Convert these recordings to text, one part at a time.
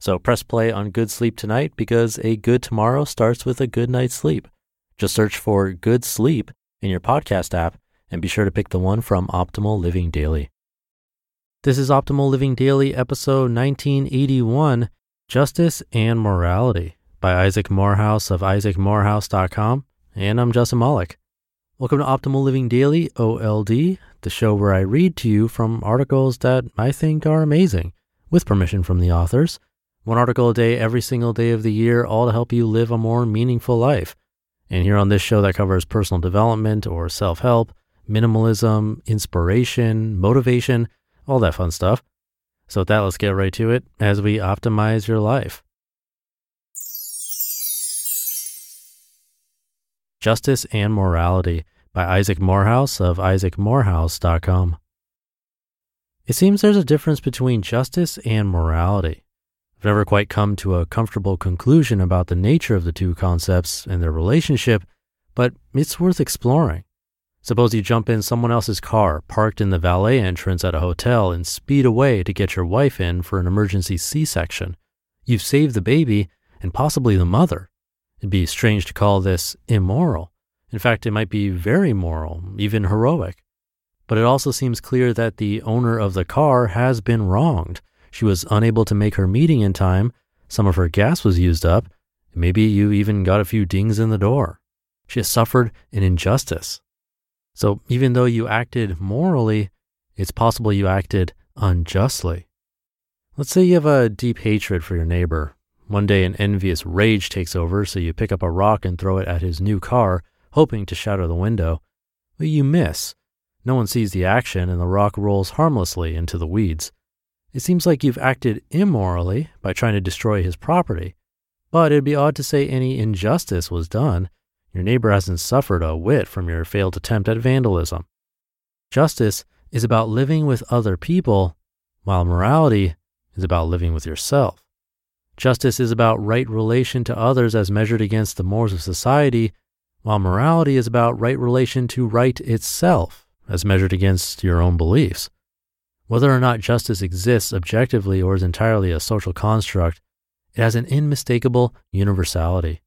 So press play on Good Sleep tonight because a good tomorrow starts with a good night's sleep. Just search for Good Sleep in your podcast app and be sure to pick the one from Optimal Living Daily. This is Optimal Living Daily, episode 1981 Justice and Morality by Isaac Morehouse of isaacmorehouse.com. And I'm Justin Malik. Welcome to Optimal Living Daily, OLD, the show where I read to you from articles that I think are amazing, with permission from the authors. One article a day every single day of the year, all to help you live a more meaningful life. And here on this show that covers personal development or self help, minimalism, inspiration, motivation, all that fun stuff. So, with that, let's get right to it as we optimize your life. Justice and Morality by Isaac Morehouse of isaacmorehouse.com. It seems there's a difference between justice and morality. I've never quite come to a comfortable conclusion about the nature of the two concepts and their relationship, but it's worth exploring. Suppose you jump in someone else's car parked in the valet entrance at a hotel and speed away to get your wife in for an emergency C section. You've saved the baby and possibly the mother. It'd be strange to call this immoral. In fact, it might be very moral, even heroic. But it also seems clear that the owner of the car has been wronged. She was unable to make her meeting in time, some of her gas was used up, maybe you even got a few dings in the door. She has suffered an injustice. So even though you acted morally, it's possible you acted unjustly. Let's say you have a deep hatred for your neighbor. One day, an envious rage takes over, so you pick up a rock and throw it at his new car, hoping to shatter the window. But you miss. No one sees the action, and the rock rolls harmlessly into the weeds. It seems like you've acted immorally by trying to destroy his property, but it'd be odd to say any injustice was done. Your neighbor hasn't suffered a whit from your failed attempt at vandalism. Justice is about living with other people, while morality is about living with yourself. Justice is about right relation to others as measured against the mores of society, while morality is about right relation to right itself as measured against your own beliefs. Whether or not justice exists objectively or is entirely a social construct, it has an unmistakable universality.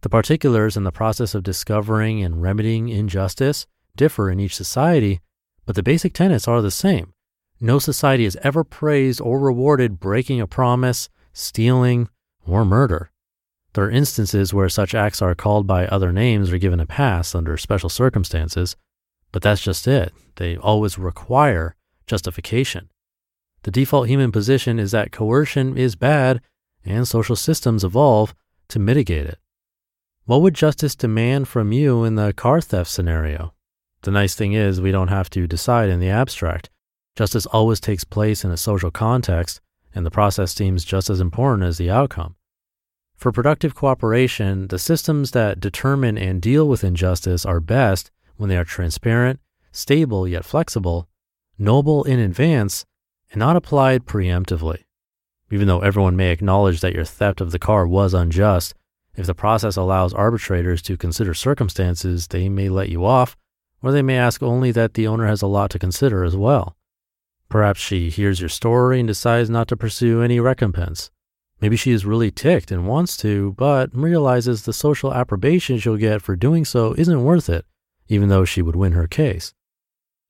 The particulars in the process of discovering and remedying injustice differ in each society, but the basic tenets are the same. No society has ever praised or rewarded breaking a promise, stealing, or murder. There are instances where such acts are called by other names or given a pass under special circumstances, but that's just it. They always require justification. The default human position is that coercion is bad and social systems evolve to mitigate it. What would justice demand from you in the car theft scenario? The nice thing is, we don't have to decide in the abstract. Justice always takes place in a social context, and the process seems just as important as the outcome. For productive cooperation, the systems that determine and deal with injustice are best when they are transparent, stable yet flexible, noble in advance, and not applied preemptively. Even though everyone may acknowledge that your theft of the car was unjust, if the process allows arbitrators to consider circumstances, they may let you off, or they may ask only that the owner has a lot to consider as well. Perhaps she hears your story and decides not to pursue any recompense. Maybe she is really ticked and wants to, but realizes the social approbation she'll get for doing so isn't worth it, even though she would win her case.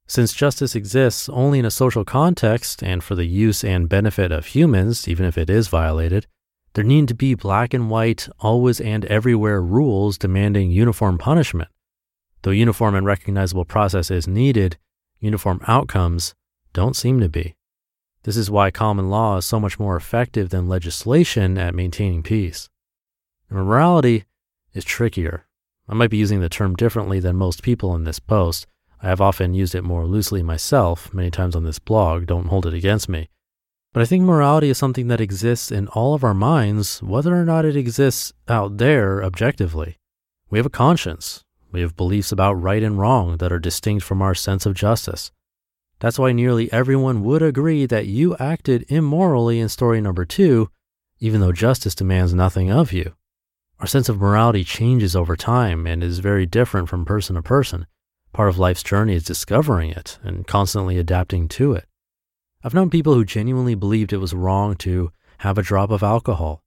Since justice exists only in a social context and for the use and benefit of humans, even if it is violated, there need to be black and white, always and everywhere rules demanding uniform punishment. Though uniform and recognizable process is needed, uniform outcomes don't seem to be. This is why common law is so much more effective than legislation at maintaining peace. Morality is trickier. I might be using the term differently than most people in this post. I have often used it more loosely myself, many times on this blog, don't hold it against me. But I think morality is something that exists in all of our minds, whether or not it exists out there objectively. We have a conscience. We have beliefs about right and wrong that are distinct from our sense of justice. That's why nearly everyone would agree that you acted immorally in story number two, even though justice demands nothing of you. Our sense of morality changes over time and is very different from person to person. Part of life's journey is discovering it and constantly adapting to it. I've known people who genuinely believed it was wrong to have a drop of alcohol.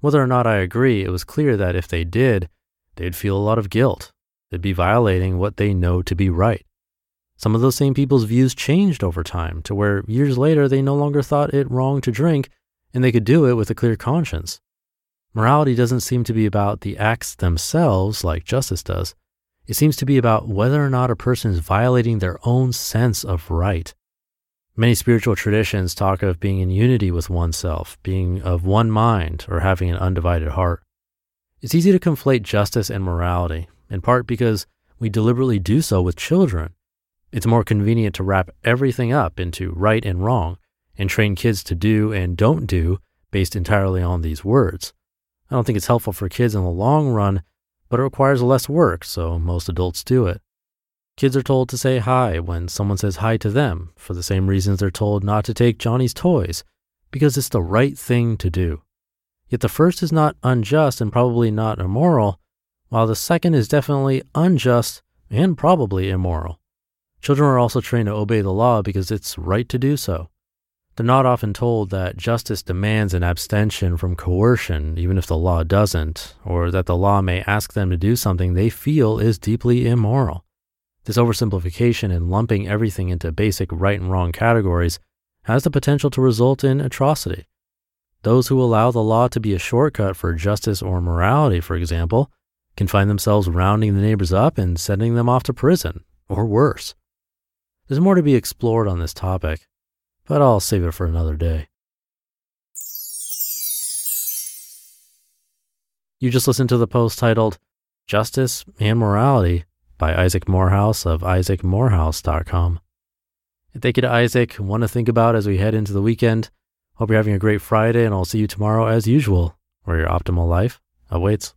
Whether or not I agree, it was clear that if they did, they'd feel a lot of guilt. They'd be violating what they know to be right. Some of those same people's views changed over time to where years later they no longer thought it wrong to drink and they could do it with a clear conscience. Morality doesn't seem to be about the acts themselves like justice does. It seems to be about whether or not a person is violating their own sense of right. Many spiritual traditions talk of being in unity with oneself, being of one mind, or having an undivided heart. It's easy to conflate justice and morality, in part because we deliberately do so with children. It's more convenient to wrap everything up into right and wrong and train kids to do and don't do based entirely on these words. I don't think it's helpful for kids in the long run, but it requires less work, so most adults do it. Kids are told to say hi when someone says hi to them for the same reasons they're told not to take Johnny's toys, because it's the right thing to do. Yet the first is not unjust and probably not immoral, while the second is definitely unjust and probably immoral. Children are also trained to obey the law because it's right to do so. They're not often told that justice demands an abstention from coercion, even if the law doesn't, or that the law may ask them to do something they feel is deeply immoral. This oversimplification and lumping everything into basic right and wrong categories has the potential to result in atrocity. Those who allow the law to be a shortcut for justice or morality, for example, can find themselves rounding the neighbors up and sending them off to prison, or worse. There's more to be explored on this topic, but I'll save it for another day. You just listened to the post titled Justice and Morality by Isaac Morehouse of isaacmorehouse.com. Thank you to Isaac. One to think about as we head into the weekend. Hope you're having a great Friday, and I'll see you tomorrow as usual, where your optimal life awaits.